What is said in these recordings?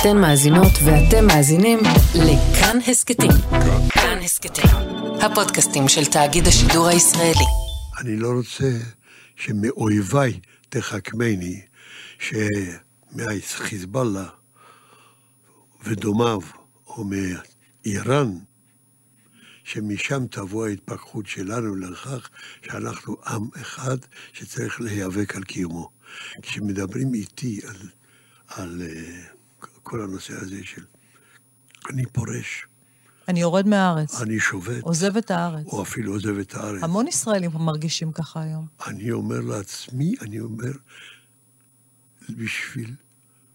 אתן מאזינות ואתם מאזינים לכאן הסכתים. כאן הסכתים, הפודקאסטים של תאגיד השידור הישראלי. אני לא רוצה שמאויביי תחכמני, שמהחיזבאללה ודומיו, או מאיראן, שמשם תבוא ההתפכחות שלנו לכך שאנחנו עם אחד שצריך להיאבק על קיומו. כשמדברים איתי על, על uh, כל הנושא הזה של אני פורש, אני יורד מהארץ. אני שובת, עוזב את הארץ. או אפילו עוזב את הארץ. המון ישראלים מרגישים ככה היום. אני אומר לעצמי, אני אומר, בשביל,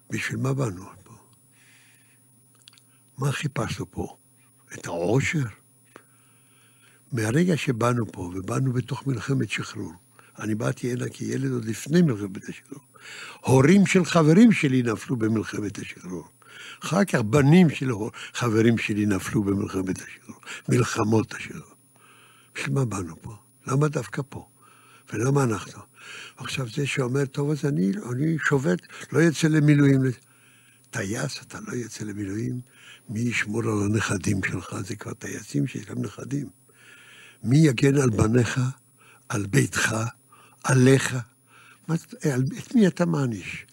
בשביל מה באנו פה? מה חיפשנו פה? את העושר? מהרגע שבאנו פה, ובאנו בתוך מלחמת שחרור, אני באתי הנה כילד עוד לפני מלחמת השחרור. הורים של חברים שלי נפלו במלחמת השחרור. אחר כך בנים של חברים שלי נפלו במלחמת השחרור, מלחמות השחרור. בשביל מה באנו פה? למה דווקא פה? ולמה אנחנו? עכשיו זה שאומר, טוב, אז אני, אני שובת, לא יוצא למילואים. טייס, אתה לא יוצא למילואים, מי ישמור על הנכדים שלך? זה כבר טייסים שיש להם נכדים. מי יגן על בניך, על ביתך, עליך? את מי אתה מעניש?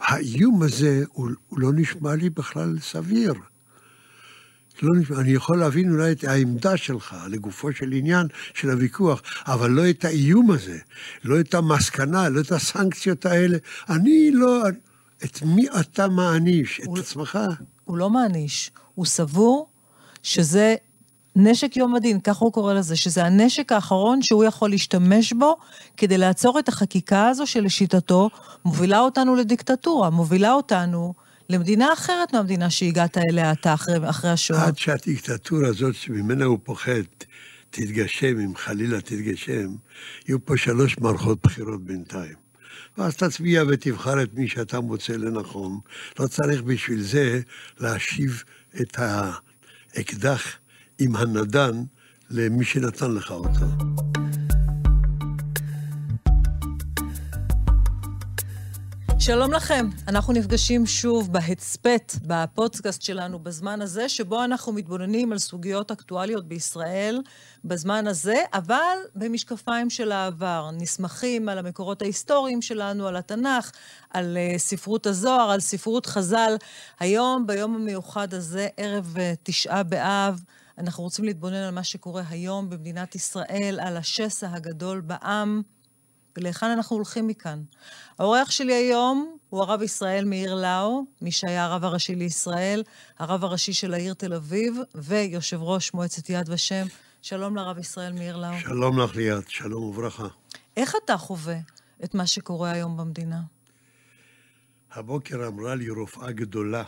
האיום הזה, הוא, הוא לא נשמע לי בכלל סביר. לא נשמע, אני יכול להבין אולי את העמדה שלך לגופו של עניין, של הוויכוח, אבל לא את האיום הזה, לא את המסקנה, לא את הסנקציות האלה. אני לא... את מי אתה מעניש? את עצמך? הוא לא מעניש, הוא סבור שזה נשק יום הדין, ככה הוא קורא לזה, שזה הנשק האחרון שהוא יכול להשתמש בו כדי לעצור את החקיקה הזו שלשיטתו מובילה אותנו לדיקטטורה, מובילה אותנו למדינה אחרת מהמדינה שהגעת אליה אתה אחרי, אחרי השואה. עד שהדיקטטורה הזאת שממנה הוא פוחד תתגשם, אם חלילה תתגשם, יהיו פה שלוש מערכות בחירות בינתיים. ואז תצביע ותבחר את מי שאתה מוצא לנכון. לא צריך בשביל זה להשיב את האקדח עם הנדן למי שנתן לך אותו. שלום לכם, אנחנו נפגשים שוב בהצפת, בפודקאסט שלנו בזמן הזה, שבו אנחנו מתבוננים על סוגיות אקטואליות בישראל בזמן הזה, אבל במשקפיים של העבר. נסמכים על המקורות ההיסטוריים שלנו, על התנ"ך, על uh, ספרות הזוהר, על ספרות חז"ל. היום, ביום המיוחד הזה, ערב uh, תשעה באב, אנחנו רוצים להתבונן על מה שקורה היום במדינת ישראל, על השסע הגדול בעם. ולהיכן אנחנו הולכים מכאן. האורח שלי היום הוא הרב ישראל מאיר לאו, מי שהיה הרב הראשי לישראל, הרב הראשי של העיר תל אביב, ויושב ראש מועצת יד ושם. שלום לרב ישראל מאיר לאו. שלום לך ליאת, שלום וברכה. איך אתה חווה את מה שקורה היום במדינה? הבוקר אמרה לי רופאה גדולה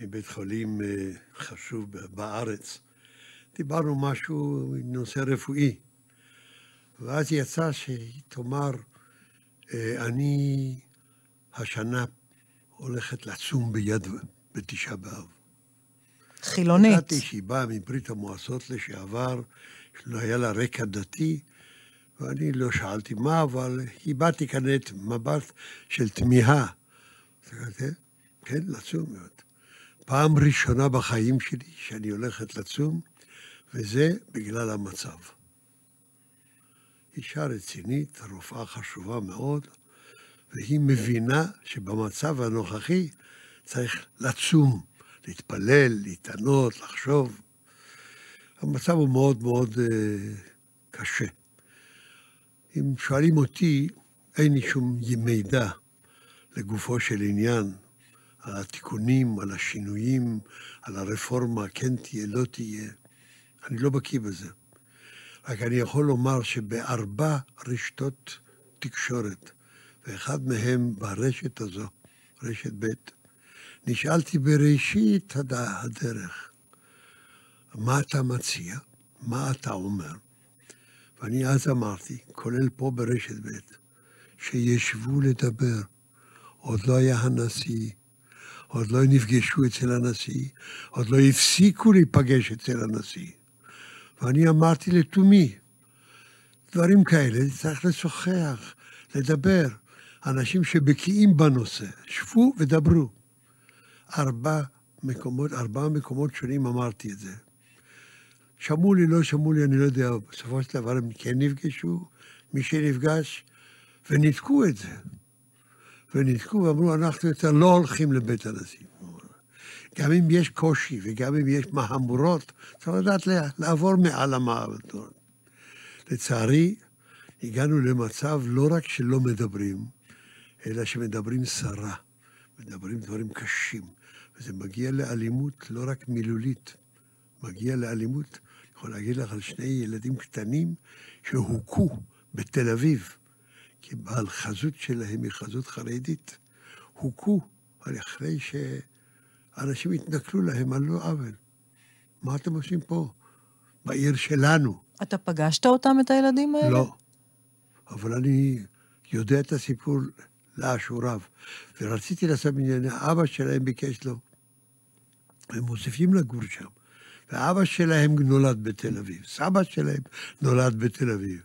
מבית חולים אה, חשוב בארץ. דיברנו משהו, נושא רפואי. ואז יצא שהיא תאמר, אה, אני השנה הולכת לצום ביד בתשעה באב. חילונית. ידעתי שהיא באה מברית המועצות לשעבר, שלא היה לה רקע דתי, ואני לא שאלתי מה, אבל הבעתי כאן את מבט של תמיהה. כן, לצום מאוד. פעם ראשונה בחיים שלי שאני הולכת לצום, וזה בגלל המצב. אישה רצינית, רופאה חשובה מאוד, והיא מבינה שבמצב הנוכחי צריך לצום, להתפלל, להתענות, לחשוב. המצב הוא מאוד מאוד uh, קשה. אם שואלים אותי, אין לי שום מידע לגופו של עניין, על התיקונים, על השינויים, על הרפורמה, כן תהיה, לא תהיה. אני לא בקיא בזה. רק אני יכול לומר שבארבע רשתות תקשורת, ואחד מהם ברשת הזו, רשת ב', נשאלתי בראשית הדרך, מה אתה מציע? מה אתה אומר? ואני אז אמרתי, כולל פה ברשת ב', שישבו לדבר. עוד לא היה הנשיא, עוד לא נפגשו אצל הנשיא, עוד לא הפסיקו להיפגש אצל הנשיא. ואני אמרתי לתומי, דברים כאלה צריך לשוחח, לדבר. אנשים שבקיאים בנושא, שבו ודברו. ארבע מקומות, ארבעה מקומות שונים אמרתי את זה. שמעו לי, לא שמעו לי, אני לא יודע, בסופו של דבר הם כן נפגשו, מי שנפגש, וניתקו את זה. וניתקו ואמרו, אנחנו יותר לא הולכים לבית הנשיא. גם אם יש קושי וגם אם יש מהמורות, צריך לדעת לעבור מעל המהמורות. לצערי, הגענו למצב לא רק שלא מדברים, אלא שמדברים סרה, מדברים דברים קשים, וזה מגיע לאלימות לא רק מילולית, מגיע לאלימות, אני יכול להגיד לך על שני ילדים קטנים שהוכו בתל אביב, כי החזות שלהם היא חזות חרדית, הוכו אחרי שאנשים התנכלו להם על לא עוול. מה אתם עושים פה? בעיר שלנו. אתה פגשת אותם, את הילדים האלה? לא. אבל אני יודע את הסיפור לאשוריו, ורציתי לעשות בענייני, אבא שלהם ביקש לו. הם מוסיפים לגור שם. ואבא שלהם נולד בתל אביב, סבא שלהם נולד בתל אביב.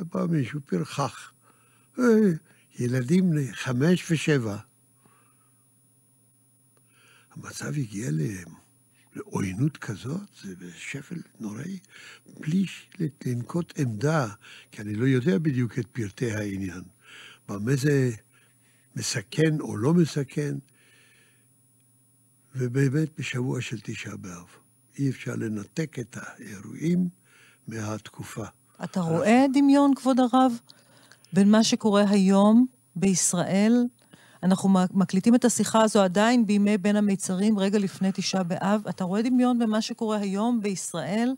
ובא מישהו פרחח. אה, ילדים בני חמש ושבע. המצב הגיע לעוינות כזאת, זה שפל נוראי, בלי לנקוט עמדה, כי אני לא יודע בדיוק את פרטי העניין. במה זה מסכן או לא מסכן, ובאמת בשבוע של תשעה באב. אי אפשר לנתק את האירועים מהתקופה. אתה רואה דמיון, כבוד הרב, בין מה שקורה היום בישראל אנחנו מקליטים את השיחה הזו עדיין בימי בין המיצרים, רגע לפני תשעה באב. אתה רואה דמיון בין מה שקורה היום בישראל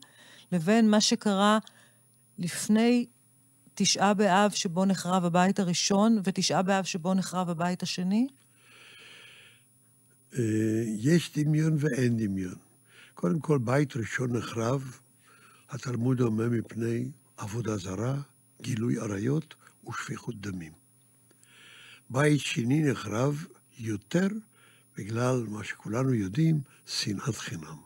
לבין מה שקרה לפני תשעה באב שבו נחרב הבית הראשון, ותשעה באב שבו נחרב הבית השני? אה, יש דמיון ואין דמיון. קודם כל, בית ראשון נחרב, התלמוד אומר מפני עבודה זרה, גילוי עריות ושפיכות דמים. בית שני נחרב יותר בגלל מה שכולנו יודעים, שנאת חינם.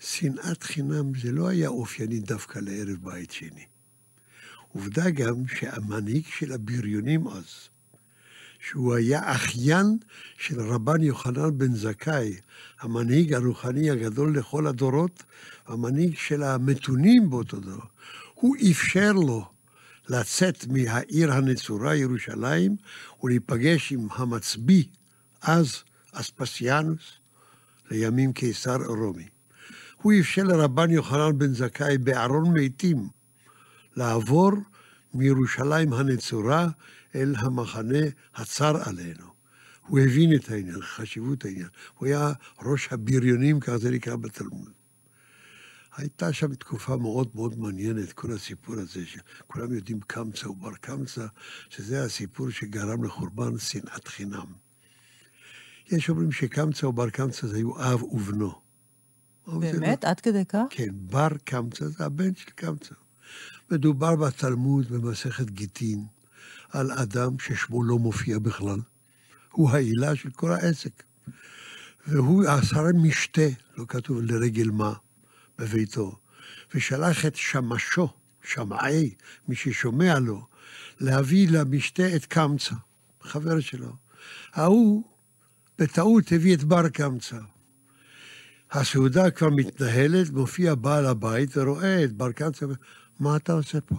שנאת חינם זה לא היה אופייני דווקא לערב בית שני. עובדה גם שהמנהיג של הבריונים אז, שהוא היה אחיין של רבן יוחנן בן זכאי, המנהיג הרוחני הגדול לכל הדורות, המנהיג של המתונים באותו דור, הוא אפשר לו לצאת מהעיר הנצורה ירושלים ולהיפגש עם המצביא, אז אספסיאנוס, לימים קיסר רומי. הוא אפשר לרבן יוחנן בן זכאי בארון מתים לעבור מירושלים הנצורה אל המחנה הצר עלינו. הוא הבין את העניין, חשיבות העניין. הוא היה ראש הבריונים, כך זה נקרא בתלמוד. הייתה שם תקופה מאוד מאוד מעניינת, כל הסיפור הזה, שכולם יודעים קמצא ובר קמצא, שזה הסיפור שגרם לחורבן שנאת חינם. יש אומרים שקמצא ובר קמצא זה היו אב ובנו. באמת? לא... עד כדי כך? כן, בר קמצא זה הבן של קמצא. מדובר בתלמוד במסכת גיטין על אדם ששמו לא מופיע בכלל. הוא העילה של כל העסק. והוא עשה משתה, לא כתוב לרגל מה. בביתו, ושלח את שמשו, שמעי, מי ששומע לו, להביא למשתה את קמצא, חבר שלו. ההוא בטעות הביא את בר קמצא. הסעודה כבר מתנהלת, מופיע בעל הבית ורואה את בר קמצא, מה אתה עושה פה?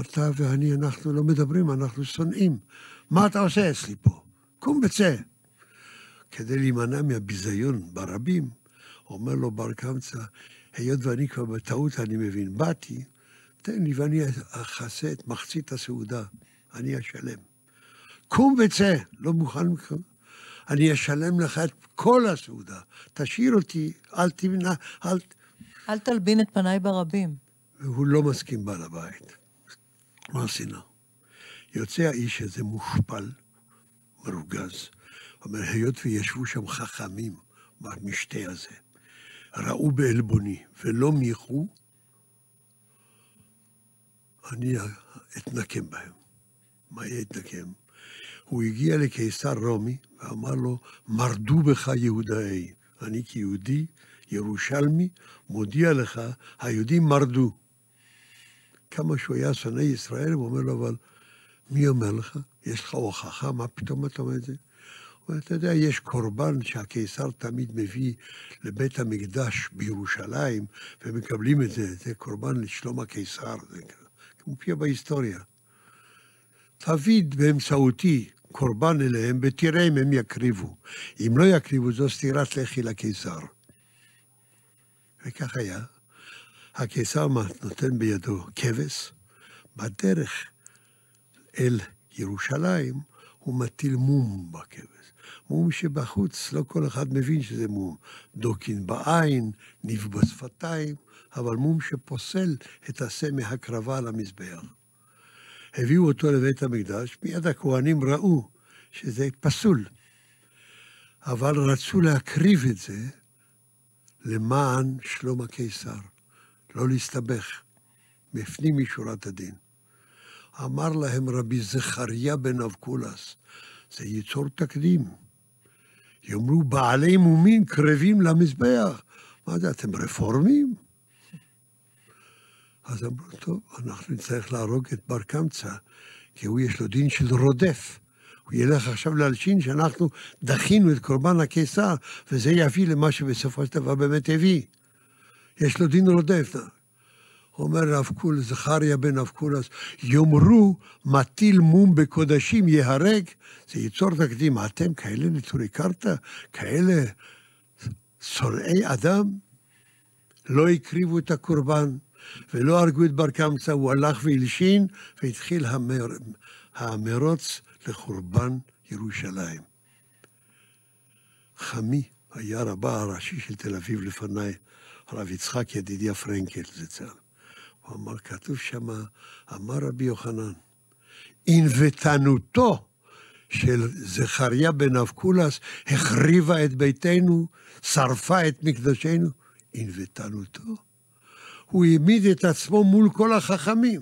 אתה ואני, אנחנו לא מדברים, אנחנו שונאים. מה אתה עושה אצלי פה? קום וצא. כדי להימנע מהביזיון ברבים, אומר לו בר קמצא, היות ואני כבר בטעות, אני מבין, באתי, תן לי ואני אכסה את מחצית הסעודה, אני אשלם. קום וצא, לא מוכן ממך. אני אשלם לך את כל הסעודה. תשאיר אותי, אל תמנע, אל... אל תלבין את פניי ברבים. והוא לא מסכים בעל הבית. מה השנאה? יוצא האיש הזה מושפל, מרוגז. אומר, היות וישבו שם חכמים במשתה הזה, ראו בעלבוני ולא מיחו, אני אתנקם בהם. מה יהיה אתנקם? הוא הגיע לקיסר רומי ואמר לו, מרדו בך יהודאי. אני כיהודי, ירושלמי, מודיע לך, היהודים מרדו. כמה שהוא היה שונא ישראל, הוא אומר לו, אבל מי אומר לך? יש לך הוכחה? מה פתאום אתה אומר את זה? ואתה יודע, יש קורבן שהקיסר תמיד מביא לבית המקדש בירושלים, ומקבלים את זה, זה קורבן לשלום הקיסר, זה מופיע בהיסטוריה. תביא באמצעותי קורבן אליהם, ותראה אם הם יקריבו. אם לא יקריבו, זו סטירת לחי לקיסר. וכך היה. הקיסר נותן בידו כבש, בדרך אל ירושלים הוא מטיל מום בכבש. מום שבחוץ לא כל אחד מבין שזה מום. דוקין בעין, ניב בשפתיים, אבל מום שפוסל את השה מהקרבה על המזבח. הביאו אותו לבית המקדש, מיד הכוהנים ראו שזה פסול. אבל רצו להקריב את זה למען שלום הקיסר, לא להסתבך, בפנים משורת הדין. אמר להם רבי זכריה בן אבקולס, זה ייצור תקדים. יאמרו בעלי מומין קרבים למזבח. מה זה, אתם רפורמים? אז אמרו, טוב, אנחנו נצטרך להרוג את בר קמצא, כי הוא יש לו דין של רודף. הוא ילך עכשיו להלשין שאנחנו דחינו את קורבן הקיסר, וזה יביא למה שבסופו של דבר באמת הביא. יש לו דין רודף. אומר רב קול, זכריה בן אבקולס, יאמרו מטיל מום בקודשים ייהרג, זה ייצור תקדים. אתם כאלה נטורי קרתא? כאלה שונאי אדם? לא הקריבו את הקורבן ולא הרגו את בר קמצא, הוא הלך והלשין והתחיל המר... המרוץ לחורבן ירושלים. חמי היה רבה הראשי של תל אביב לפניי, הרב יצחק ידידיה פרנקל זצ"ל. הוא אמר, כתוב שמה, אמר רבי יוחנן, ענוותנותו של זכריה בן אבקולס החריבה את ביתנו, שרפה את מקדשנו. ענוותנותו. הוא העמיד את עצמו מול כל החכמים.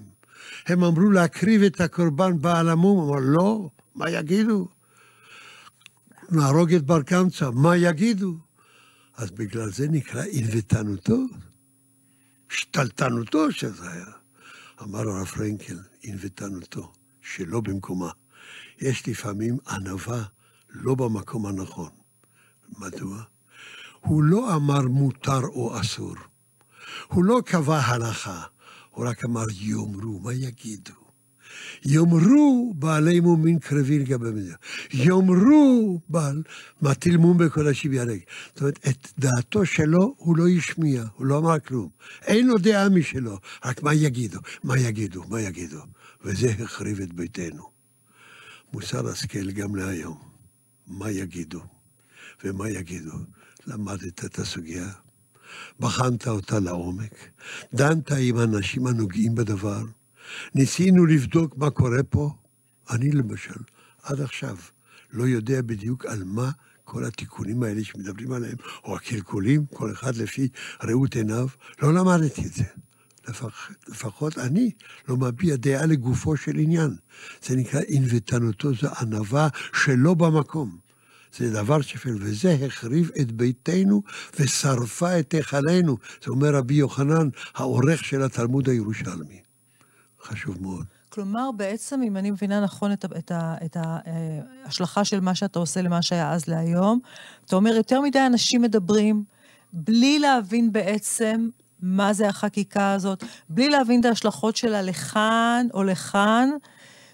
הם אמרו להקריב את הקורבן בעל המום, הוא אמר, לא, מה יגידו? נהרוג את בר קמצא, מה יגידו? אז בגלל זה נקרא ענוותנותו. שתלטנותו שזה היה. אמר הרב פרנקל, ענוותנותו, שלא במקומה. יש לפעמים ענווה לא במקום הנכון. מדוע? הוא לא אמר מותר או אסור. הוא לא קבע הלכה, הוא רק אמר יאמרו, מה יגידו? יאמרו בעלי מומין קרבי לגבי מדינה. יאמרו בעל מטיל מום בקודשים יהרג. זאת אומרת, את דעתו שלו הוא לא השמיע, הוא לא אמר כלום. אין לו דעה משלו, רק מה יגידו, מה יגידו, מה יגידו. וזה החריב את ביתנו. מוסר השכל גם להיום. מה יגידו ומה יגידו. למדת את הסוגיה, בחנת אותה לעומק, דנת עם אנשים הנוגעים בדבר, ניסינו לבדוק מה קורה פה. אני למשל, עד עכשיו, לא יודע בדיוק על מה כל התיקונים האלה שמדברים עליהם, או הקלקולים, כל אחד לפי ראות עיניו, לא למדתי את זה. לפח, לפחות אני לא מביע דעה לגופו של עניין. זה נקרא ענוותנותו, זו ענווה שלא במקום. זה דבר שפל, וזה החריב את ביתנו ושרפה את היכלנו. זה אומר רבי יוחנן, העורך של התלמוד הירושלמי. חשוב מאוד. כלומר, בעצם, אם אני מבינה נכון את, את, את ההשלכה של מה שאתה עושה למה שהיה אז להיום, אתה אומר, יותר מדי אנשים מדברים בלי להבין בעצם מה זה החקיקה הזאת, בלי להבין את ההשלכות שלה לכאן או לכאן.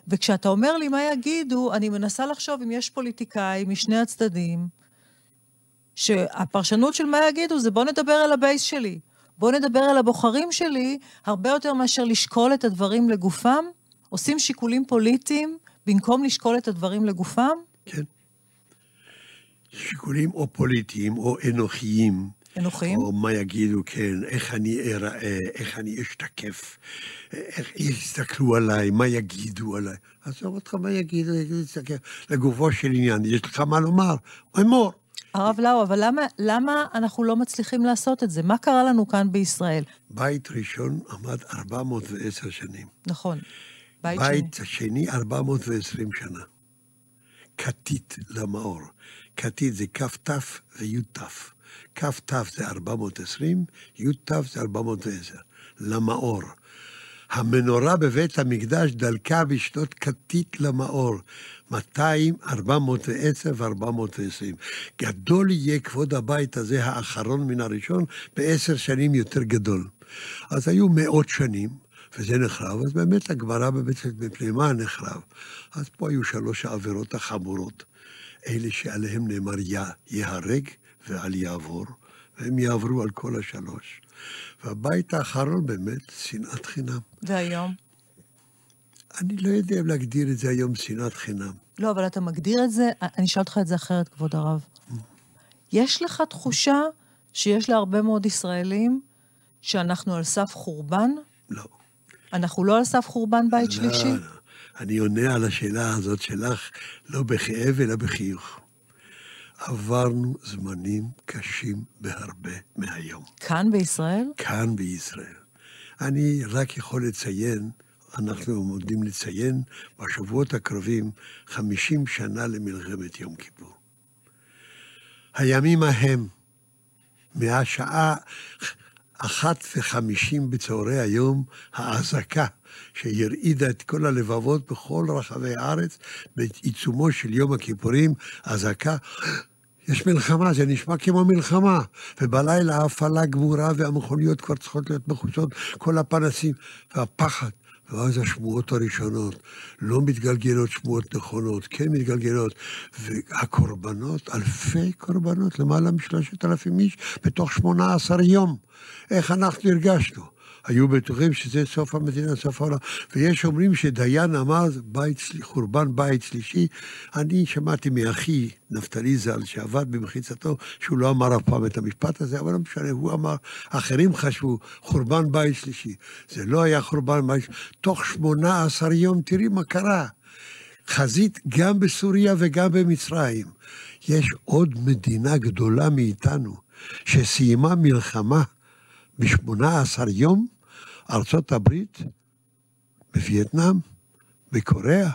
וכשאתה אומר לי מה יגידו, אני מנסה לחשוב אם יש פוליטיקאי משני הצדדים, שהפרשנות של מה יגידו זה בוא נדבר על הבייס שלי. בואו נדבר על הבוחרים שלי הרבה יותר מאשר לשקול את הדברים לגופם. עושים שיקולים פוליטיים במקום לשקול את הדברים לגופם? כן. שיקולים או פוליטיים או אנוכיים. אנוכיים? או מה יגידו, כן, איך אני אראה, איך אני אשתקף, איך יסתכלו עליי, מה יגידו עליי. עזוב אותך מה יגידו, יגידו, לגופו של עניין, יש לך מה לומר, אמור. הרב לאו, אבל למה, למה אנחנו לא מצליחים לעשות את זה? מה קרה לנו כאן בישראל? בית ראשון עמד 410 שנים. נכון. בית, בית שני. שני 420 שנה. כתית למאור. כתית זה כ"ת וי"ת. כ"ת זה 420, י"ת זה 410. למאור. המנורה בבית המקדש דלקה בשנות כתית למאור, 200, 410 ו-420. גדול יהיה כבוד הבית הזה, האחרון מן הראשון, בעשר שנים יותר גדול. אז היו מאות שנים, וזה נחרב, אז באמת הגמרא בבית מפני מה נחרב? אז פה היו שלוש העבירות החמורות, אלה שעליהם נאמר ייהרג ואל יעבור, והם יעברו על כל השלוש. והבית האחרון באמת, שנאת חינם. והיום? אני לא יודע אם להגדיר את זה היום שנאת חינם. לא, אבל אתה מגדיר את זה, אני אשאל אותך את זה אחרת, כבוד הרב. יש לך תחושה שיש להרבה מאוד ישראלים שאנחנו על סף חורבן? לא. אנחנו לא על סף חורבן בית שלישי? לא, לא. אני עונה על השאלה הזאת שלך לא בכאב, אלא בחיוך. עברנו זמנים קשים בהרבה מהיום. כאן בישראל? כאן בישראל. אני רק יכול לציין, אנחנו עומדים לציין בשבועות הקרובים 50 שנה למלחמת יום כיפור. הימים ההם, מהשעה אחת וחמישים בצהרי היום, האזעקה שהרעידה את כל הלבבות בכל רחבי הארץ, בעיצומו של יום הכיפורים, אזעקה יש מלחמה, זה נשמע כמו מלחמה. ובלילה ההפעלה גמורה והמכוניות כבר צריכות להיות מכוסות, כל הפנסים, והפחד. ואז השמועות הראשונות, לא מתגלגלות שמועות נכונות, כן מתגלגלות. והקורבנות, אלפי קורבנות, למעלה משלושת אלפים איש, בתוך שמונה עשר יום. איך אנחנו הרגשנו? היו בטוחים שזה סוף המדינה, סוף העולם. ויש אומרים שדיין אמר, בית, חורבן בית שלישי. אני שמעתי מאחי, נפתלי ז"ל, שעבד במחיצתו, שהוא לא אמר אף פעם את המשפט הזה, אבל לא משנה, הוא אמר, אחרים חשבו, חורבן בית שלישי. זה לא היה חורבן בית שלישי. תוך שמונה עשר יום, תראי מה קרה. חזית גם בסוריה וגם במצרים. יש עוד מדינה גדולה מאיתנו, שסיימה מלחמה ב-18 יום, ארצות הברית, בווייטנאם, בקוריאה,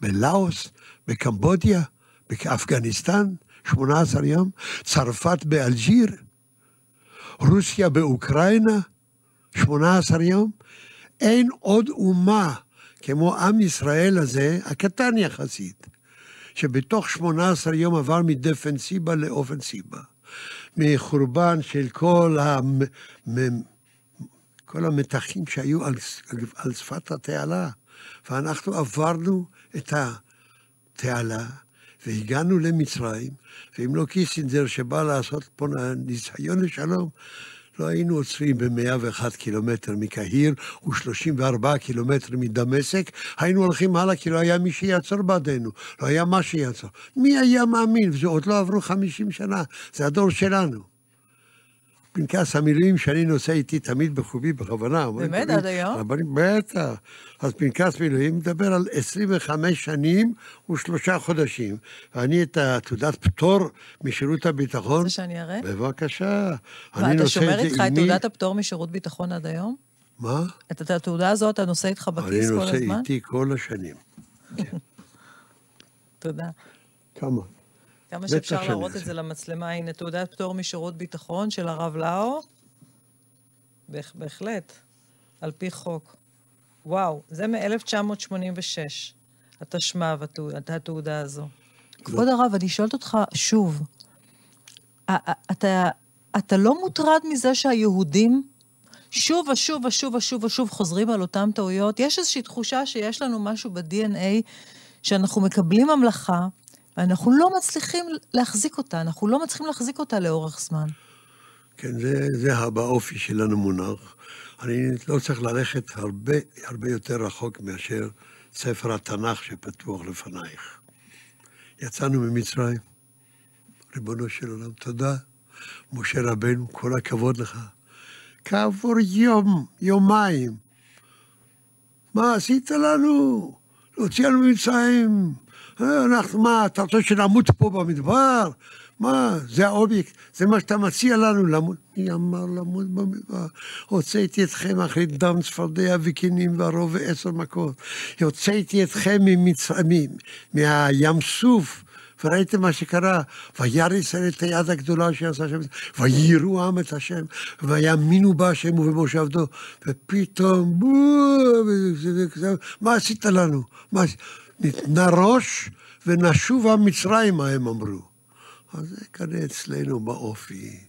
בלאוס, בקמבודיה, באפגניסטן, 18 יום, צרפת באלג'יר, רוסיה באוקראינה, 18 יום. אין עוד אומה כמו עם ישראל הזה, הקטן יחסית, שבתוך 18 יום עבר מדפנסיבה לאופנסיבה. מחורבן של כל, המ... כל המתחים שהיו על, על שפת התעלה. ואנחנו עברנו את התעלה והגענו למצרים, ואם לא קיסינג'ר שבא לעשות פה ניסיון לשלום, לא היינו עוצרים ב-101 קילומטר מקהיר ו-34 קילומטר מדמשק, היינו הולכים הלאה כי לא היה מי שיעצור בעדנו, לא היה מה שיעצור. מי היה מאמין? וזה עוד לא עברו 50 שנה, זה הדור שלנו. פנקס המילים שאני נושא איתי תמיד בחובי בכוונה. באמת, עד היום? רבנים, בטח. אז פנקס מילואים מדבר על 25 שנים ושלושה חודשים. ואני את התעודת פטור משירות הביטחון... רוצה שאני אראה? בבקשה. ואתה שומר איתך את תעודת הפטור משירות ביטחון עד היום? מה? את התעודה הזאת אתה נושא איתך בכיס כל הזמן? אני נושא איתי כל השנים. תודה. כמה? כמה שאפשר להראות את זה למצלמה. הנה, תעודת פטור משירות ביטחון של הרב לאו. בהחלט, על פי חוק. וואו, זה מ-1986, התשמ"ב, התעודה הזו. כבוד הרב, אני שואלת אותך שוב, אתה, אתה לא מוטרד מזה שהיהודים שוב ושוב ושוב ושוב ושוב חוזרים על אותן טעויות? יש איזושהי תחושה שיש לנו משהו ב-DNA, שאנחנו מקבלים ממלכה, ואנחנו לא מצליחים להחזיק אותה, אנחנו לא מצליחים להחזיק אותה לאורך זמן. כן, זה, זה באופי שלנו מונח. אני לא צריך ללכת הרבה, הרבה יותר רחוק מאשר ספר התנ"ך שפתוח לפנייך. יצאנו ממצרים, ריבונו של עולם, תודה. משה רבנו, כל הכבוד לך. כעבור יום, יומיים, מה עשית לנו? להוציא לנו ממצרים, אנחנו, מה, אתה רוצה שנמות פה במדבר? מה, זה האובייקט, זה מה שאתה מציע לנו למות. מי אמר למות במדבר? הוצאתי אתכם אחרי דם צפרדע וקינים והרוב ועשר מכות. הוצאתי אתכם ממצרים, מהים סוף, וראיתם מה שקרה, וירא ישראל את היד הגדולה שעשה השם, וייראו העם את השם, ויאמינו בה השם ובמשה עבדו, ופתאום, מה עשית לנו? מה, ניתנה ראש ונשובה מצרימה, הם אמרו. אז זה כנראה אצלנו באופי.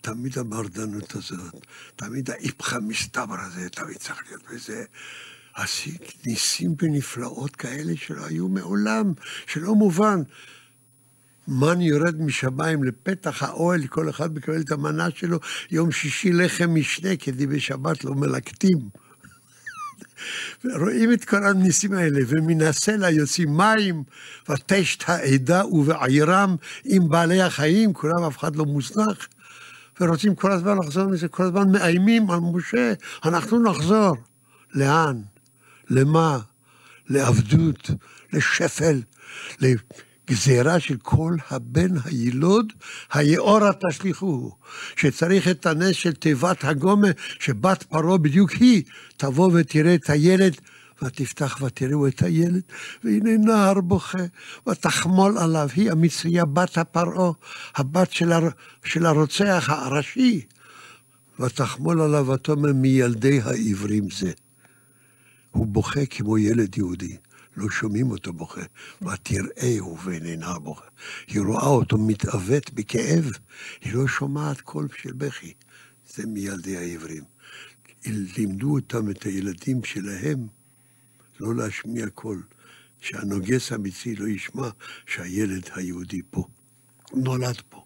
תמיד המרדנות הזאת, תמיד האיפכא מסתבר הזה, תמיד צריך להיות בזה. עשית ניסים ונפלאות כאלה שלא היו מעולם, שלא מובן. מן יורד משמיים לפתח האוהל, כל אחד מקבל את המנה שלו, יום שישי לחם משנה, כדי בשבת לא מלקטים. ורואים את כל הניסים האלה, ומן הסלע יוצאים מים, ותשת העדה ובעירם עם בעלי החיים, כולם אף אחד לא מוזנח, ורוצים כל הזמן לחזור מזה, כל הזמן מאיימים על משה, אנחנו נחזור. לאן? למה? לעבדות, לשפל, לגזירה של כל הבן הילוד, היאורה תשליכוהו. שצריך את הנס של תיבת הגומה, שבת פרעה בדיוק היא, תבוא ותראה את הילד. ותפתח ותראו את הילד, והנה נער בוכה, ותחמול עליו, היא המצריה בת הפרעה, הבת של, הר... של הרוצח הראשי. ותחמול עליו ותאמר מילדי העברים זה. הוא בוכה כמו ילד יהודי, לא שומעים אותו בוכה. ותראהו ואיננה בוכה. היא רואה אותו מתעוות בכאב, היא לא שומעת קול של בכי. זה מילדי העברים. לימדו אותם, את הילדים שלהם, לא להשמיע קול, שהנוגס האמיתי לא ישמע שהילד היהודי פה. נולד פה.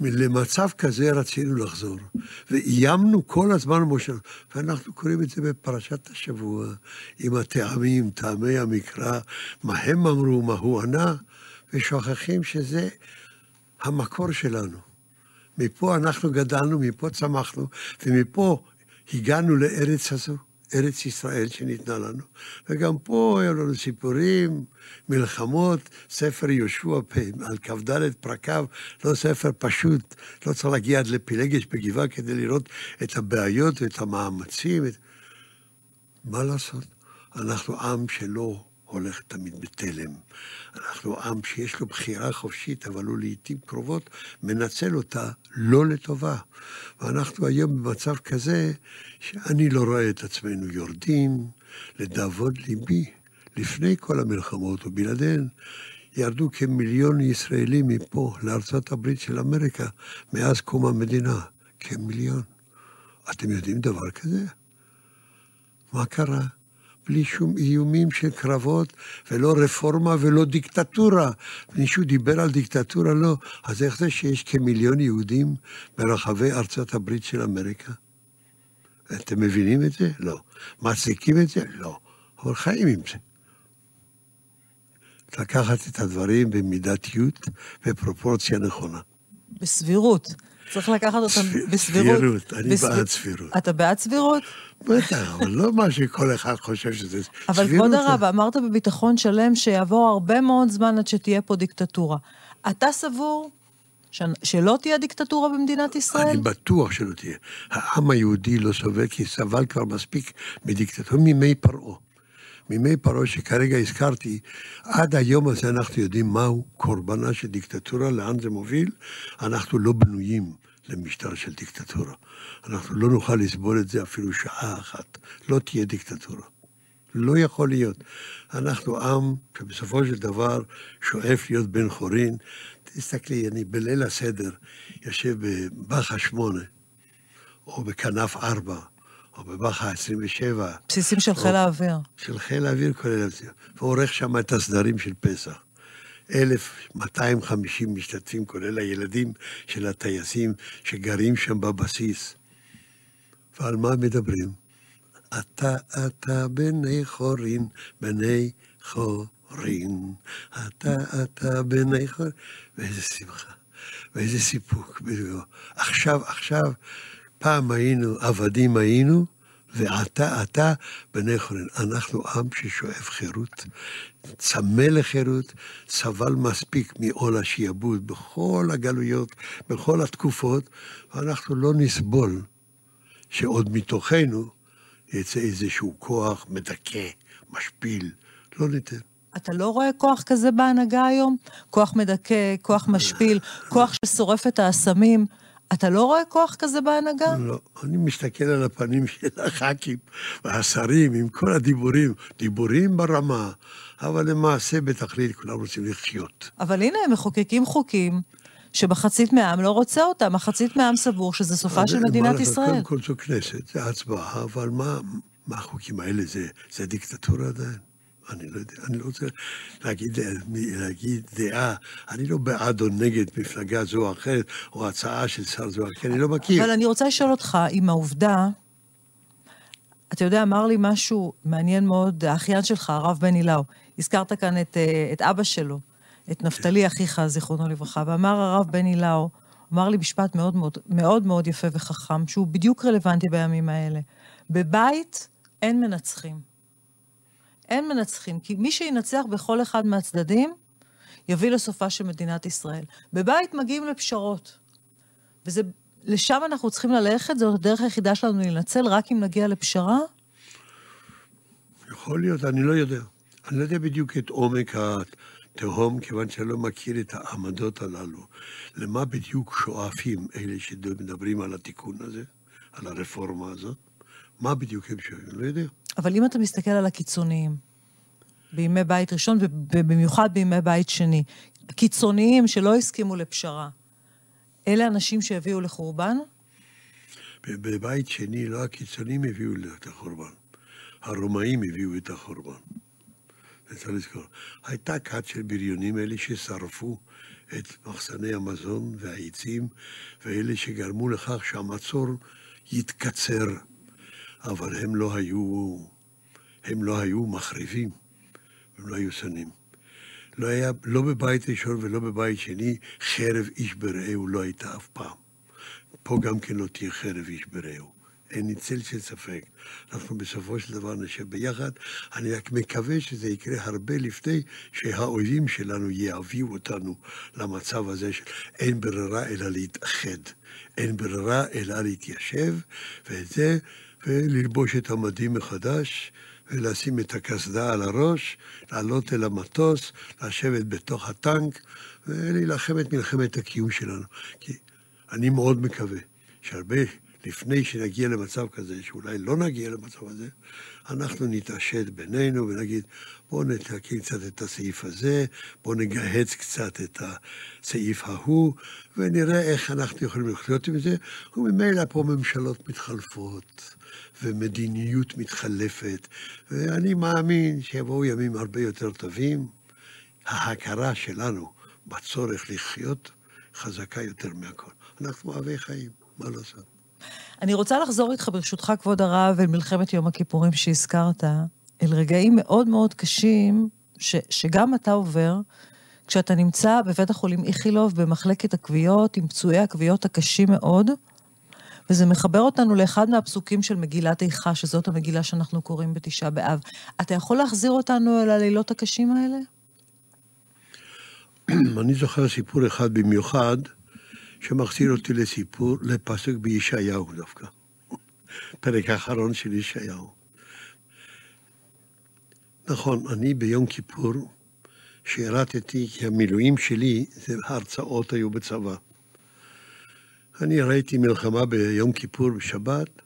למצב כזה רצינו לחזור, ואיימנו כל הזמן משה, ואנחנו קוראים את זה בפרשת השבוע, עם הטעמים, טעמי המקרא, מה הם אמרו, מה הוא ענה, ושוכחים שזה המקור שלנו. מפה אנחנו גדלנו, מפה צמחנו, ומפה הגענו לארץ הזו. ארץ ישראל שניתנה לנו. וגם פה היו לנו סיפורים, מלחמות, ספר יהושע על כ"ד פרקיו, לא ספר פשוט, לא צריך להגיע עד לפילגש בגבעה כדי לראות את הבעיות ואת המאמצים. את... מה לעשות? אנחנו עם שלא הולך תמיד בתלם. אנחנו עם שיש לו בחירה חופשית, אבל הוא לעיתים קרובות מנצל אותה לא לטובה. ואנחנו היום במצב כזה שאני לא רואה את עצמנו יורדים, לדאבון ליבי, לפני כל המלחמות ובלעדיהן. ירדו כמיליון ישראלים מפה לארצות הברית של אמריקה מאז קום המדינה. כמיליון. אתם יודעים דבר כזה? מה קרה? בלי שום איומים של קרבות, ולא רפורמה ולא דיקטטורה. מישהו דיבר על דיקטטורה? לא. אז איך זה שיש כמיליון יהודים ברחבי ארצות הברית של אמריקה? אתם מבינים את זה? לא. מצדיקים את זה? לא. אבל חיים עם זה. לקחת את הדברים במידתיות ופרופורציה נכונה. בסבירות. צריך לקחת אותם בסבירות. סבירות, אני בעד סבירות. אתה בעד סבירות? בטח, אבל לא מה שכל אחד חושב שזה סבירות. אבל כבוד הרב, אמרת בביטחון שלם שיעבור הרבה מאוד זמן עד שתהיה פה דיקטטורה. אתה סבור שלא תהיה דיקטטורה במדינת ישראל? אני בטוח שלא תהיה. העם היהודי לא סובל, כי סבל כבר מספיק מדיקטטורה מימי פרעה. מימי פרעה שכרגע הזכרתי, עד היום הזה אנחנו יודעים מהו קורבנה של דיקטטורה, לאן זה מוביל. אנחנו לא בנויים למשטר של דיקטטורה. אנחנו לא נוכל לסבול את זה אפילו שעה אחת. לא תהיה דיקטטורה. לא יכול להיות. אנחנו עם שבסופו של דבר שואף להיות בן חורין. תסתכלי, אני בליל הסדר יושב בבאחה שמונה, או בכנף ארבע, או בבאחה 27. בסיסים של חיל האוויר. של חיל האוויר כולל, ועורך שם את הסדרים של פסח. 1,250 משתתפים, כולל הילדים של הטייסים שגרים שם בבסיס. ועל מה מדברים? אתה, אתה בני חורין, בני חורין. אתה, אתה בני חורין. ואיזה שמחה, ואיזה סיפוק. עכשיו, עכשיו, פעם היינו, עבדים היינו, ועתה אתה בני חורין. אנחנו עם ששואף חירות, צמא לחירות, סבל מספיק מעול השיעבוד בכל הגלויות, בכל התקופות, ואנחנו לא נסבול שעוד מתוכנו יצא איזשהו כוח מדכא, משפיל. לא ניתן. אתה לא רואה כוח כזה בהנהגה היום? כוח מדכא, כוח משפיל, כוח ששורף את האסמים. אתה לא רואה כוח כזה בהנהגה? לא. אני מסתכל על הפנים של הח"כים והשרים עם כל הדיבורים. דיבורים ברמה, אבל למעשה בתכלית כולם רוצים לחיות. אבל הנה, הם מחוקקים חוקים שמחצית מהעם לא רוצה אותם, מחצית מהעם סבור שזה סופה של מדינת ישראל. קודם כל זו כנסת, זה הצבעה, אבל מה, מה החוקים האלה? זה, זה דיקטטורה עדיין? אני לא יודע, אני לא רוצה להגיד, להגיד דעה, אני לא בעד או נגד מפלגה זו או אחרת, או הצעה של שר זו או אחרת, אני לא מכיר. אבל אני רוצה לשאול אותך, עם העובדה, אתה יודע, אמר לי משהו מעניין מאוד, האחיין שלך, הרב בני לאו, הזכרת כאן את, אה, את אבא שלו, את נפתלי אחיך, זיכרונו לברכה, ואמר הרב בני לאו, אמר לי משפט מאוד מאוד, מאוד מאוד יפה וחכם, שהוא בדיוק רלוונטי בימים האלה. בבית אין מנצחים. אין מנצחים, כי מי שינצח בכל אחד מהצדדים, יביא לסופה של מדינת ישראל. בבית מגיעים לפשרות. וזה, לשם אנחנו צריכים ללכת, זו הדרך היחידה שלנו להינצל, רק אם נגיע לפשרה? יכול להיות, אני לא יודע. אני לא יודע בדיוק את עומק התהום, כיוון שאני לא מכיר את העמדות הללו. למה בדיוק שואפים אלה שמדברים על התיקון הזה, על הרפורמה הזאת? מה בדיוק הם? אני לא יודע. אבל אם אתה מסתכל על הקיצוניים, בימי בית ראשון ובמיוחד בימי בית שני, קיצוניים שלא הסכימו לפשרה, אלה אנשים שהביאו לחורבן? בבית שני לא הקיצונים הביאו את החורבן, הרומאים הביאו את החורבן. צריך לזכור. הייתה כת של בריונים אלה ששרפו את מחסני המזון והעצים, ואלה שגרמו לכך שהמצור יתקצר. אבל הם לא היו, הם לא היו מחריבים, הם לא היו שונאים. לא היה, לא בבית ראשון ולא בבית שני, חרב איש ברעהו לא הייתה אף פעם. פה גם כן לא תהיה חרב איש ברעהו. אין לי צל של ספק. אנחנו בסופו של דבר נשב ביחד. אני רק מקווה שזה יקרה הרבה לפני שהאויבים שלנו יביאו אותנו למצב הזה של אין ברירה אלא להתאחד. אין ברירה אלא להתיישב, ואת זה וללבוש את המדים מחדש, ולשים את הקסדה על הראש, לעלות אל המטוס, לשבת בתוך הטנק, ולהילחם את מלחמת הקיום שלנו. כי אני מאוד מקווה שהרבה לפני שנגיע למצב כזה, שאולי לא נגיע למצב הזה, אנחנו נתעשת בינינו ונגיד, בואו נתקן קצת את הסעיף הזה, בואו נגהץ קצת את הסעיף ההוא, ונראה איך אנחנו יכולים לחיות עם זה, וממילא פה ממשלות מתחלפות. ומדיניות מתחלפת, ואני מאמין שיבואו ימים הרבה יותר טובים. ההכרה שלנו בצורך לחיות חזקה יותר מהכל. אנחנו אוהבי חיים, מה לעשות? אני רוצה לחזור איתך, ברשותך, כבוד הרב, אל מלחמת יום הכיפורים שהזכרת, אל רגעים מאוד מאוד קשים, ש, שגם אתה עובר, כשאתה נמצא בבית החולים איכילוב, במחלקת הכוויות, עם פצועי הכוויות הקשים מאוד, וזה מחבר אותנו לאחד מהפסוקים של מגילת איכה, שזאת המגילה שאנחנו קוראים בתשעה באב. אתה יכול להחזיר אותנו אל הלילות הקשים האלה? אני זוכר סיפור אחד במיוחד, שמחזיר אותי לסיפור, לפסוק בישעיהו דווקא. פרק האחרון של ישעיהו. נכון, אני ביום כיפור, שירתתי, כי המילואים שלי, זה הרצאות היו בצבא. אני ראיתי מלחמה ביום כיפור בשבת,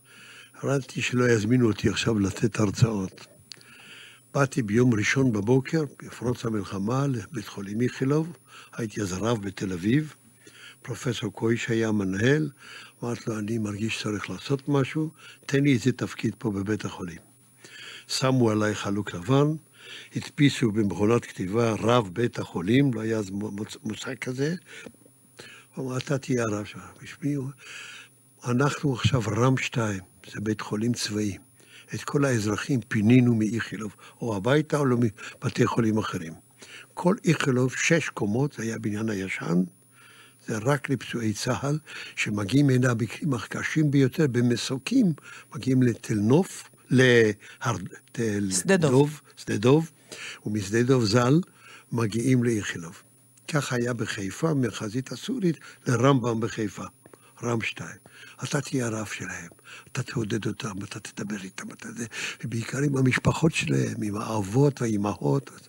ראיתי שלא יזמינו אותי עכשיו לתת הרצאות. באתי ביום ראשון בבוקר, בפרוץ המלחמה, לבית חולים איכילוב, הייתי אז רב בתל אביב, פרופסור קויש היה מנהל, אמרתי לו, אני מרגיש שצריך לעשות משהו, תן לי איזה תפקיד פה בבית החולים. שמו עליי חלוק לבן, הדפיסו במכונת כתיבה רב בית החולים, לא היה אז מושג כזה, הוא אמר, אתה תהיה הרב שלנו. בשמי, אנחנו עכשיו רם שתיים, זה בית חולים צבאי. את כל האזרחים פינינו מאיכילוב, או הביתה או מבתי חולים אחרים. כל איכילוב, שש קומות, זה היה הבניין הישן, זה רק לפצועי צה"ל, שמגיעים הנה המקרים הקשים ביותר, במסוקים, מגיעים לתל נוף, לתל שדה דוב, שדה דוב, ומשדה דוב ז"ל מגיעים לאיכילוב. כך היה בחיפה, מהחזית הסורית לרמב"ם בחיפה. רמשטיין. אתה תהיה הרב שלהם, אתה תעודד אותם, אתה תדבר איתם, אתה זה, ובעיקר עם המשפחות שלהם, עם האבות והאימהות.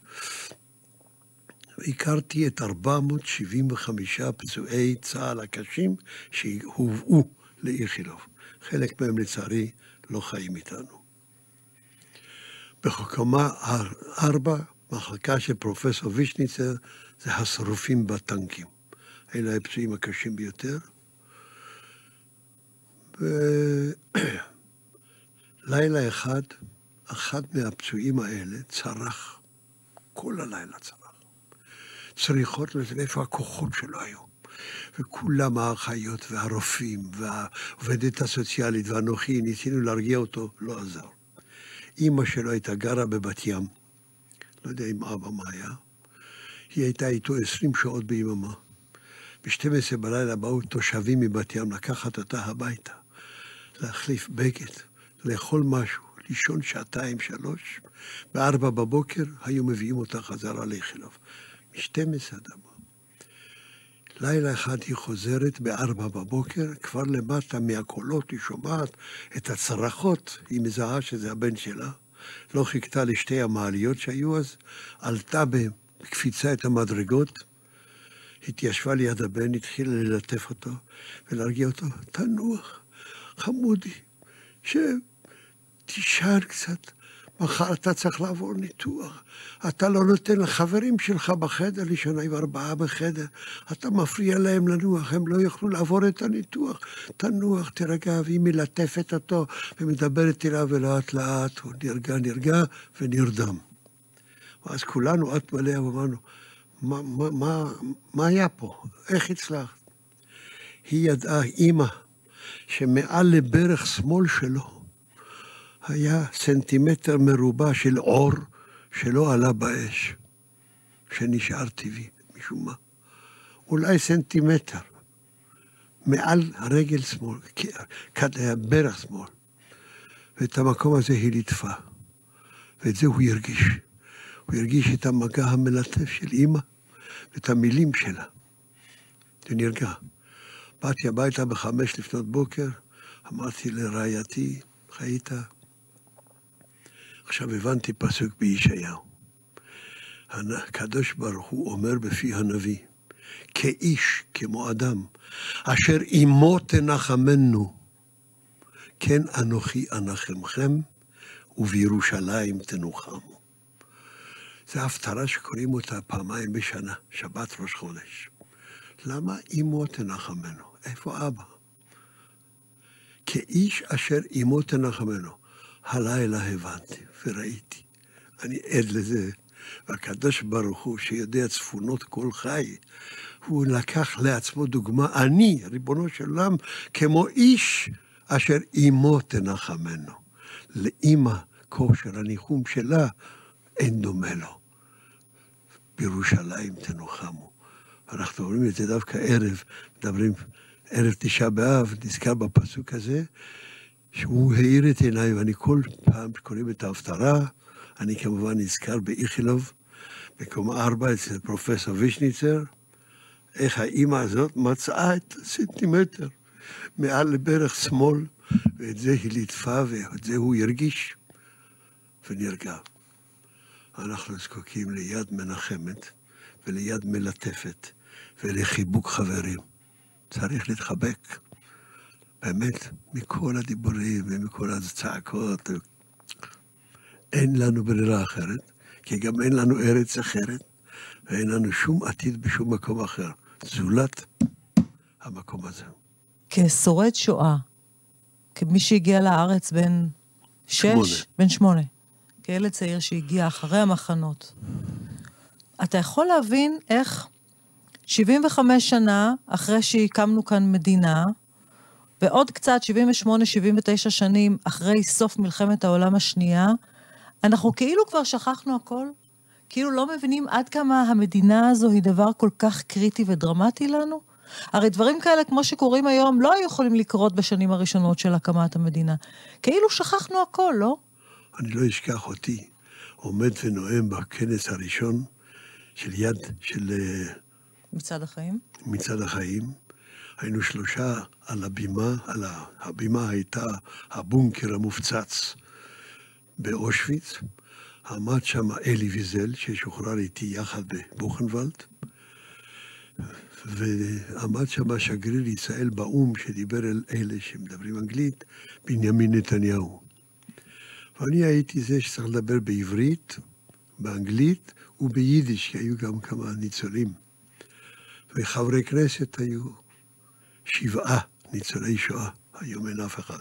הכרתי את 475 פצועי צה"ל הקשים שהובאו לאיכילוב. חלק מהם לצערי לא חיים איתנו. בקומה ארבע, מחלקה של פרופסור וישניצר, זה השרופים בטנקים. אלה הפצועים הקשים ביותר. ולילה אחד, אחד מהפצועים האלה צרח, כל הלילה צרח. צריכות לזה, ואיפה הכוחות שלו היו. וכולם האחיות והרופאים והעובדת הסוציאלית ואנוכי, ניסינו להרגיע אותו, לא עזר. אימא שלו הייתה גרה בבת ים, לא יודע אם אבא מה היה, היא הייתה איתו עשרים שעות ביממה. ב-12 בלילה באו תושבים מבת ים לקחת אותה הביתה, להחליף בגד, לאכול משהו, לישון שעתיים, שלוש, בארבע בבוקר היו מביאים אותה חזרה לאיכילוב. מ-12 עד לילה אחד היא חוזרת בארבע בבוקר, כבר למטה מהקולות היא שומעת את הצרחות, היא מזהה שזה הבן שלה. לא חיכתה לשתי המעליות שהיו אז, עלתה בקפיצה את המדרגות, התיישבה ליד הבן, התחילה ללטף אותו ולהרגיע אותו, תנוח, חמודי, שתישאר קצת. מחר אתה צריך לעבור ניתוח. אתה לא נותן לחברים שלך בחדר לישון, היו ארבעה בחדר. אתה מפריע להם לנוח, הם לא יוכלו לעבור את הניתוח. תנוח, תירגע, והיא מלטפת אותו ומדברת אליו, ולאט לאט הוא נרגע, נרגע ונרדם. ואז כולנו את מלא אמרנו, מה, מה, מה, מה היה פה? איך הצלחת? היא ידעה, אימא, שמעל לברך שמאל שלו, היה סנטימטר מרובע של אור שלא עלה באש, שנשאר טבעי, משום מה. אולי סנטימטר, מעל הרגל שמאל, ברך שמאל. ואת המקום הזה היא ליטפה, ואת זה הוא הרגיש. הוא הרגיש את המגע המלטף של אימא ואת המילים שלה. זה נרגע. באתי הביתה בחמש לפנות בוקר, אמרתי לרעייתי, חיית? עכשיו הבנתי פסוק בישעיהו. הקדוש ברוך הוא אומר בפי הנביא, כאיש, כמו אדם, אשר עמו תנחמנו, כן אנוכי אנחמכם, ובירושלים תנוחמו. זו הפטרה שקוראים אותה פעמיים בשנה, שבת ראש חודש. למה עמו תנחמנו? איפה אבא? כאיש אשר עמו תנחמנו. הלילה הבנתי וראיתי. אני עד לזה. והקדוש ברוך הוא, שיודע צפונות כל חי, הוא לקח לעצמו דוגמה, אני, ריבונו של עולם, כמו איש אשר אמו תנחמנו. לאימא, כושר הניחום שלה, אין דומה לו. בירושלים תנוחמו. אנחנו אומרים את זה דווקא ערב, מדברים ערב תשעה באב, נזכר בפסוק הזה, שהוא האיר את עיניי, ואני כל פעם שקוראים את ההפטרה, אני כמובן נזכר באיכילוב, בקומה ארבע אצל פרופסור וישניצר, איך האימא הזאת מצאה את הסנטימטר מעל לברך שמאל, ואת זה היא ליטפה, ואת זה הוא הרגיש, ונרגע. אנחנו זקוקים ליד מנחמת וליד מלטפת ולחיבוק חברים. צריך להתחבק. באמת, מכל הדיבורים ומכל הצעקות, אין לנו ברירה אחרת, כי גם אין לנו ארץ אחרת, ואין לנו שום עתיד בשום מקום אחר, זולת המקום הזה. כשורד שואה, כמי שהגיע לארץ בן שש, שמונה. בן שמונה, כילד צעיר שהגיע אחרי המחנות, אתה יכול להבין איך 75 שנה אחרי שהקמנו כאן מדינה, ועוד קצת, 78-79 שנים אחרי סוף מלחמת העולם השנייה, אנחנו כאילו כבר שכחנו הכל. כאילו לא מבינים עד כמה המדינה הזו היא דבר כל כך קריטי ודרמטי לנו. הרי דברים כאלה, כמו שקורים היום, לא היו יכולים לקרות בשנים הראשונות של הקמת המדינה. כאילו שכחנו הכל, לא? אני לא אשכח אותי עומד ונואם בכנס הראשון של יד, של... מצעד החיים? מצעד החיים. היינו שלושה על הבימה, על. הבימה הייתה הבונקר המופצץ באושוויץ. עמד שם אלי ויזל, ששוחרר איתי יחד בבוכנוולד, ועמד שם שגריר ישראל באו"ם, שדיבר אל אלה שמדברים אנגלית, בנימין נתניהו. ואני הייתי זה שצריך לדבר בעברית, באנגלית וביידיש, כי היו גם כמה ניצולים. וחברי כנסת היו שבעה ניצולי שואה, היום אין אף אחד.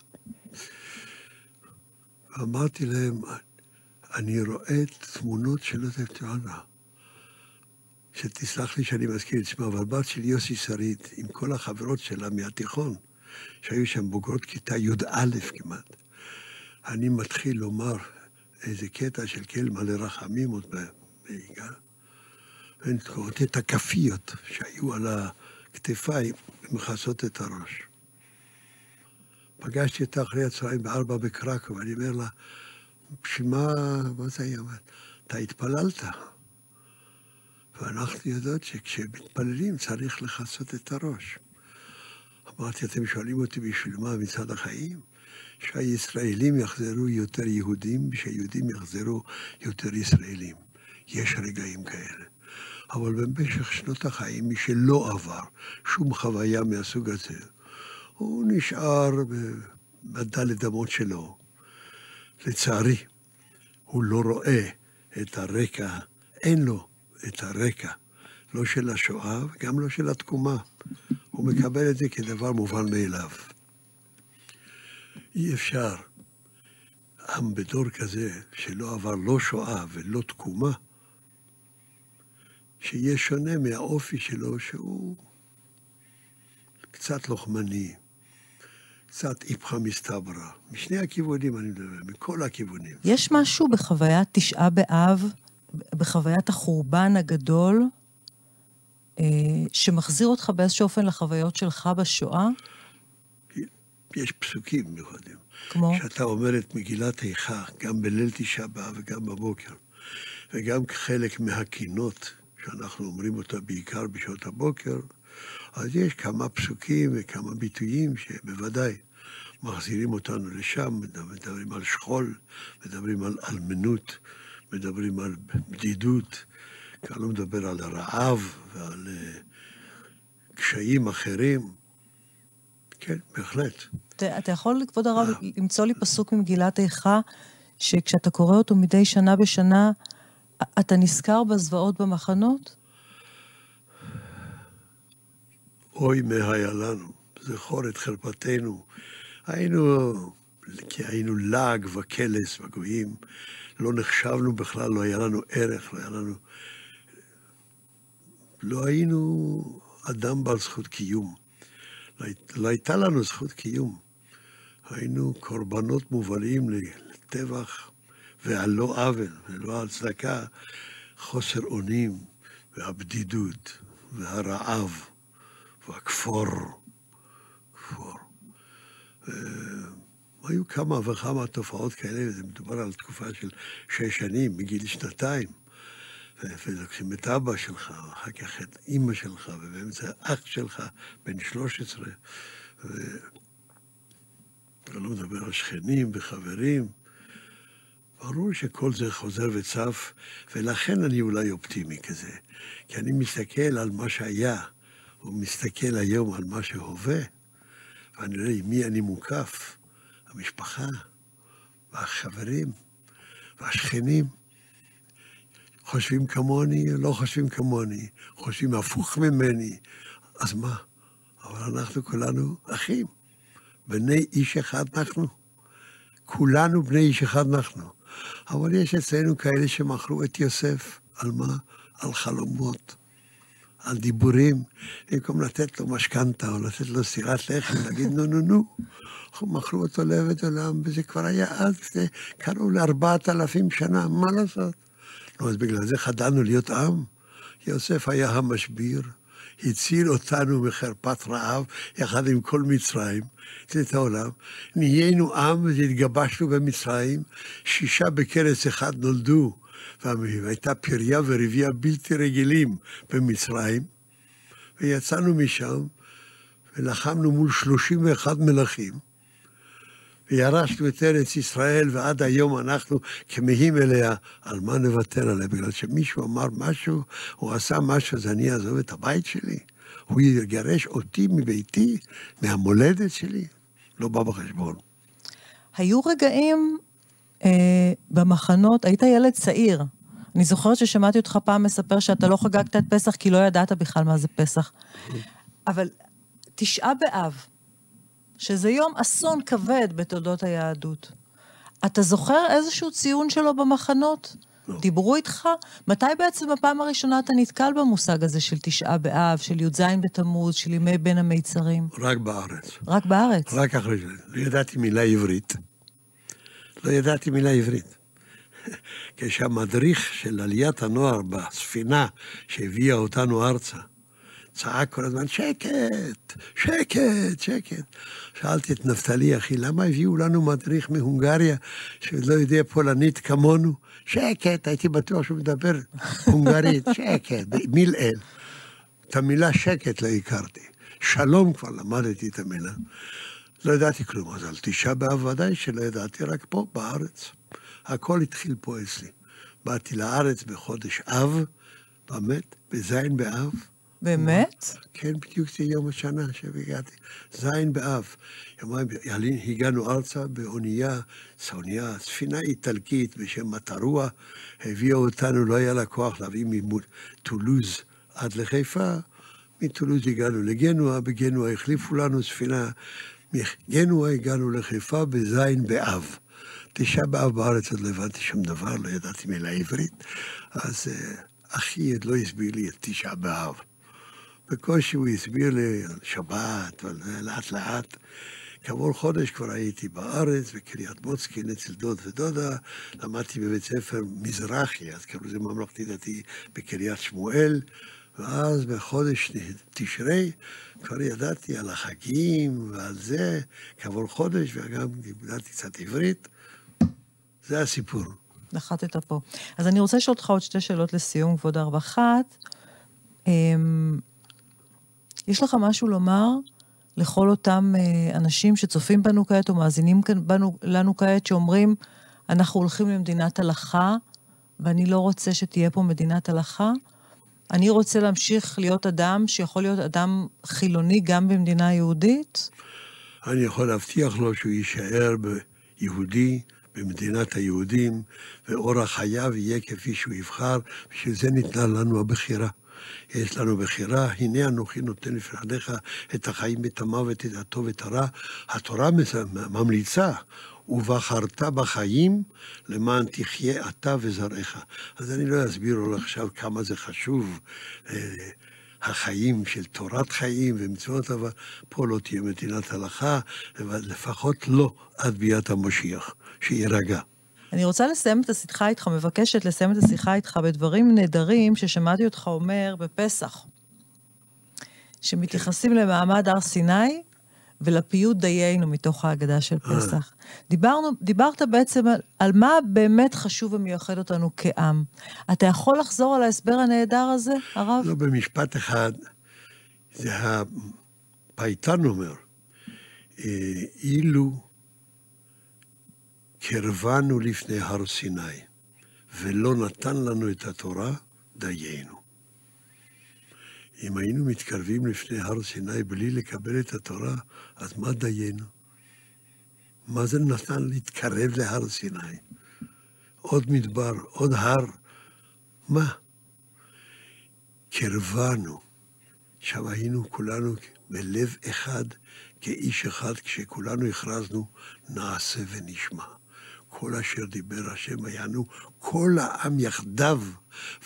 ואמרתי להם, אני רואה תמונות של הטטואנה, שתסלח לי שאני מזכיר את שמה, אבל בת של יוסי שריד, עם כל החברות שלה מהתיכון, שהיו שם בוגרות כיתה י"א כמעט. אני מתחיל לומר איזה קטע של כל מלא רחמים עוד בנהיגה, והן קוראות את הכפיות שהיו על הכתפיים ומכסות את הראש. פגשתי אותה אחרי הצהריים בארבע בקרקו, ואני אומר לה, בשביל מה, מה זה היה? אתה התפללת. ואנחנו יודעות שכשמתפללים צריך לכסות את הראש. אמרתי, אתם שואלים אותי בשביל מה מצד החיים? שהישראלים יחזרו יותר יהודים, ושהיהודים יחזרו יותר ישראלים. יש רגעים כאלה. אבל במשך שנות החיים, מי שלא עבר שום חוויה מהסוג הזה, הוא נשאר בדלת אמות שלו. לצערי, הוא לא רואה את הרקע, אין לו את הרקע, לא של השואה וגם לא של התקומה. הוא מקבל את זה כדבר מובן מאליו. אי אפשר, עם בדור כזה, שלא עבר לא שואה ולא תקומה, שיהיה שונה מהאופי שלו, שהוא קצת לוחמני, קצת איפכא מסתברא. משני הכיוונים אני מדבר, מכל הכיוונים. יש משהו בחוויית תשעה באב, בחוויית החורבן הגדול, אה, שמחזיר אותך באיזשהו אופן לחוויות שלך בשואה? יש פסוקים מיוחדים. כמו? שאתה אומר את מגילת איכה, גם בליל תשעה באב וגם בבוקר. וגם חלק מהקינות, שאנחנו אומרים אותה בעיקר בשעות הבוקר, אז יש כמה פסוקים וכמה ביטויים שבוודאי מחזירים אותנו לשם, מדברים על שכול, מדברים על אלמנות, מדברים על בדידות, כאן לא מדבר על הרעב ועל uh, קשיים אחרים. כן, בהחלט. אתה, אתה יכול, כבוד הרב, למצוא לי פסוק ממגילת איכה, שכשאתה קורא אותו מדי שנה בשנה, אתה נזכר בזוועות במחנות? אוי מה היה לנו, זכור את חרפתנו. היינו, כי היינו לעג וקלס בגויים, לא נחשבנו בכלל, לא היה לנו ערך, לא היה לנו... לא היינו אדם בעל זכות קיום. לא, לא הייתה לנו זכות קיום. היינו קורבנות מובלים לטבח ועל לא עוול ולא הצדקה, חוסר אונים והבדידות והרעב. והכפור, כפור. אה, היו כמה וכמה תופעות כאלה, זה מדובר על תקופה של שש שנים, מגיל שנתיים. ולוקחים את אבא שלך, ואחר כך את אימא שלך, ובאמצע אח שלך, בן 13, ואני לא מדבר על שכנים וחברים. ברור שכל זה חוזר וצף, ולכן אני אולי אופטימי כזה. כי אני מסתכל על מה שהיה, הוא מסתכל היום על מה שהווה, ואני רואה עם מי אני מוקף, המשפחה, והחברים, והשכנים. חושבים כמוני, לא חושבים כמוני, חושבים הפוך ממני, אז מה? אבל אנחנו כולנו אחים. בני איש אחד אנחנו. כולנו בני איש אחד אנחנו. אבל יש אצלנו כאלה שמכרו את יוסף. על מה? על חלומות. על דיבורים, במקום לתת לו משכנתה או לתת לו סירת לחם, להגיד נו נו נו. מכרו אותו לעבד עולם, וזה כבר היה אז, זה קרוב לארבעת אלפים שנה, מה לעשות? נו, אז בגלל זה חדלנו להיות עם. יוסף היה המשביר, הציל אותנו מחרפת רעב, יחד עם כל מצרים, את העולם. נהיינו עם והתגבשנו במצרים, שישה בכרס אחד נולדו. והייתה פריה ורבייה בלתי רגילים במצרים, ויצאנו משם, ולחמנו מול 31 מלכים, וירשנו את ארץ ישראל, ועד היום אנחנו כמהים אליה, על מה נוותר עליה? בגלל שמישהו אמר משהו, הוא עשה משהו, אז אני אעזוב את הבית שלי? הוא יגרש אותי מביתי, מהמולדת שלי? לא בא בחשבון. היו רגעים אה, במחנות, היית ילד צעיר. אני זוכרת ששמעתי אותך פעם מספר שאתה לא חגגת את פסח כי לא ידעת בכלל מה זה פסח. אבל תשעה באב, שזה יום אסון כבד בתולדות היהדות. אתה זוכר איזשהו ציון שלו במחנות? לא. דיברו איתך? מתי בעצם בפעם הראשונה אתה נתקל במושג הזה של תשעה באב, של י"ז בתמוז, של ימי בין המיצרים? רק בארץ. רק בארץ. רק אחרי זה. לא ידעתי מילה עברית. לא ידעתי מילה עברית. כשהמדריך של עליית הנוער בספינה שהביאה אותנו ארצה, צעק כל הזמן, שקט, שקט, שקט. שאלתי את נפתלי, אחי, למה הביאו לנו מדריך מהונגריה שלא יודע פולנית כמונו? שקט, הייתי בטוח שהוא מדבר הונגרית, שקט, מילאל. את המילה שקט לא הכרתי. שלום כבר למדתי את המילה. לא ידעתי כלום, אז על תשעה באב ודאי שלא ידעתי, רק פה, בארץ. הכל התחיל פה אצלי. באתי לארץ בחודש אב, באמת, בזין באב. באמת? כן, בדיוק זה יום השנה שהגעתי. זין באב. יומיים הגענו ארצה באונייה, אונייה, ספינה איטלקית בשם מטרוע, הביאה אותנו, לא היה לה כוח להביא מטולוז עד לחיפה. מטולוז הגענו לגנואה, בגנואה החליפו לנו ספינה. מגנואה הגענו לחיפה בזין באב. תשעה באב בארץ עוד לא הבנתי שום דבר, לא ידעתי מילה עברית, אז uh, אחי עוד לא הסביר לי את תשעה באב. בקושי הוא הסביר לי על שבת, על לאט לאט. כעבור חודש כבר הייתי בארץ, בקריית מוצקין, אצל דוד ודודה, למדתי בבית ספר מזרחי, אז קראו לזה ממלכתי דתי בקריית שמואל, ואז בחודש תשרי כבר ידעתי על החגים ועל זה, כעבור חודש, וגם ידעתי קצת עברית. זה הסיפור. נחתת פה. אז אני רוצה לשאול אותך עוד שתי שאלות לסיום, כבוד הרב. אחת, אמ, יש לך משהו לומר לכל אותם אה, אנשים שצופים בנו כעת או מאזינים בנו, לנו כעת, שאומרים, אנחנו הולכים למדינת הלכה, ואני לא רוצה שתהיה פה מדינת הלכה? אני רוצה להמשיך להיות אדם שיכול להיות אדם חילוני גם במדינה יהודית? אני יכול להבטיח לו שהוא יישאר ביהודי, במדינת היהודים, ואורח חייו יהיה כפי שהוא יבחר, בשביל זה ניתנה לנו הבחירה. יש לנו בחירה, הנה אנוכי נותן לפניך את החיים ואת המוות, את הטוב ואת הרע. התורה ממליצה, ובחרת בחיים למען תחיה אתה וזרעך. אז אני לא אסביר לו עכשיו כמה זה חשוב. אה, החיים של תורת חיים ומצוות, אבל פה לא תהיה מדינת הלכה, אבל לפחות לא עד ביאת המשיח, שיירגע. אני רוצה לסיים את השיחה איתך, מבקשת לסיים את השיחה איתך בדברים נהדרים ששמעתי אותך אומר בפסח, שמתייחסים למעמד הר סיני ולפיוט דיינו מתוך ההגדה של אה. פסח. דיברנו, דיברת בעצם על, על מה באמת חשוב ומייחד אותנו כעם. אתה יכול לחזור על ההסבר הנהדר הזה, הרב? לא, במשפט אחד. זה הפייטן אומר, אה, אילו קרבנו לפני הר סיני, ולא נתן לנו את התורה, דיינו. אם היינו מתקרבים לפני הר סיני בלי לקבל את התורה, אז מה דיינו? מה זה נתן להתקרב להר סיני? עוד מדבר, עוד הר. מה? קרבנו. שם היינו כולנו בלב אחד, כאיש אחד, כשכולנו הכרזנו, נעשה ונשמע. כל אשר דיבר השם היינו, כל העם יחדיו,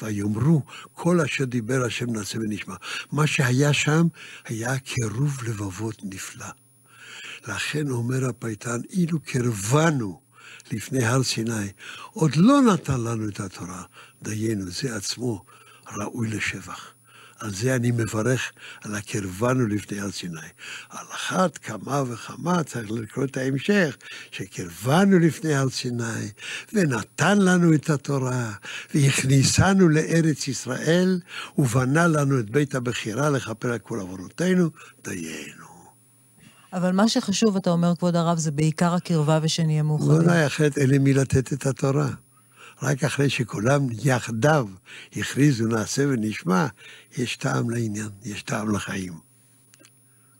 ויאמרו, כל אשר דיבר השם נעשה ונשמע. מה שהיה שם היה קירוב לבבות נפלא. לכן אומר הפייטן, אילו קרבנו לפני הר סיני, עוד לא נתן לנו את התורה, דיינו, זה עצמו ראוי לשבח. על זה אני מברך על הקרבנו לפני הר סיני. על אחת כמה וכמה צריך לקרוא את ההמשך, שקרבנו לפני הר סיני, ונתן לנו את התורה, והכניסנו לארץ ישראל, ובנה לנו את בית הבחירה לכפר על כל עוונותינו, דיינו. אבל מה שחשוב, אתה אומר, כבוד הרב, זה בעיקר הקרבה ושנהיה מאוחדים. ודאי, אחרת אין למי לתת את התורה. רק אחרי שכולם יחדיו הכריזו נעשה ונשמע, יש טעם לעניין, יש טעם לחיים.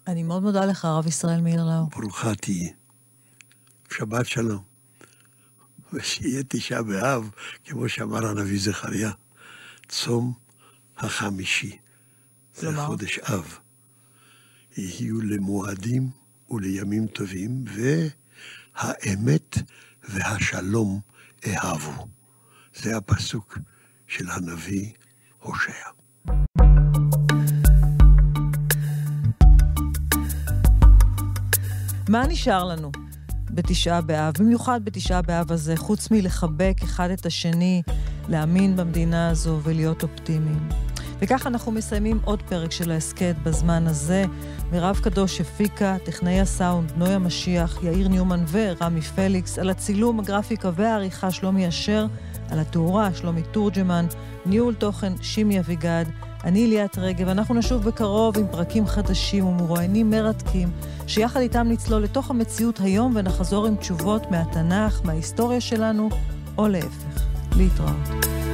אני מאוד מודה לך, הרב ישראל מאיר לאו. ברוכה תהיי. שבת שלום. ושיהיה תשעה באב, כמו שאמר הנביא זכריה, צום החמישי. זה? חודש אב. יהיו למועדים ולימים טובים, והאמת והשלום אהבו. זה הפסוק של הנביא הושע. מה נשאר לנו בתשעה באב, במיוחד בתשעה באב הזה, חוץ מלחבק אחד את השני, להאמין במדינה הזו ולהיות אופטימיים? וכך אנחנו מסיימים עוד פרק של ההסכת בזמן הזה. מירב קדוש הפיקה, טכנאי הסאונד, נויה משיח, יאיר ניומן ורמי פליקס, על הצילום, הגרפיקה והעריכה שלומי אשר, על התאורה שלומי תורג'מן, ניהול תוכן שימי אביגד, אני ליאת רגב, אנחנו נשוב בקרוב עם פרקים חדשים ומרואיינים מרתקים, שיחד איתם נצלול לתוך המציאות היום ונחזור עם תשובות מהתנ"ך, מההיסטוריה שלנו, או להפך. להתראות.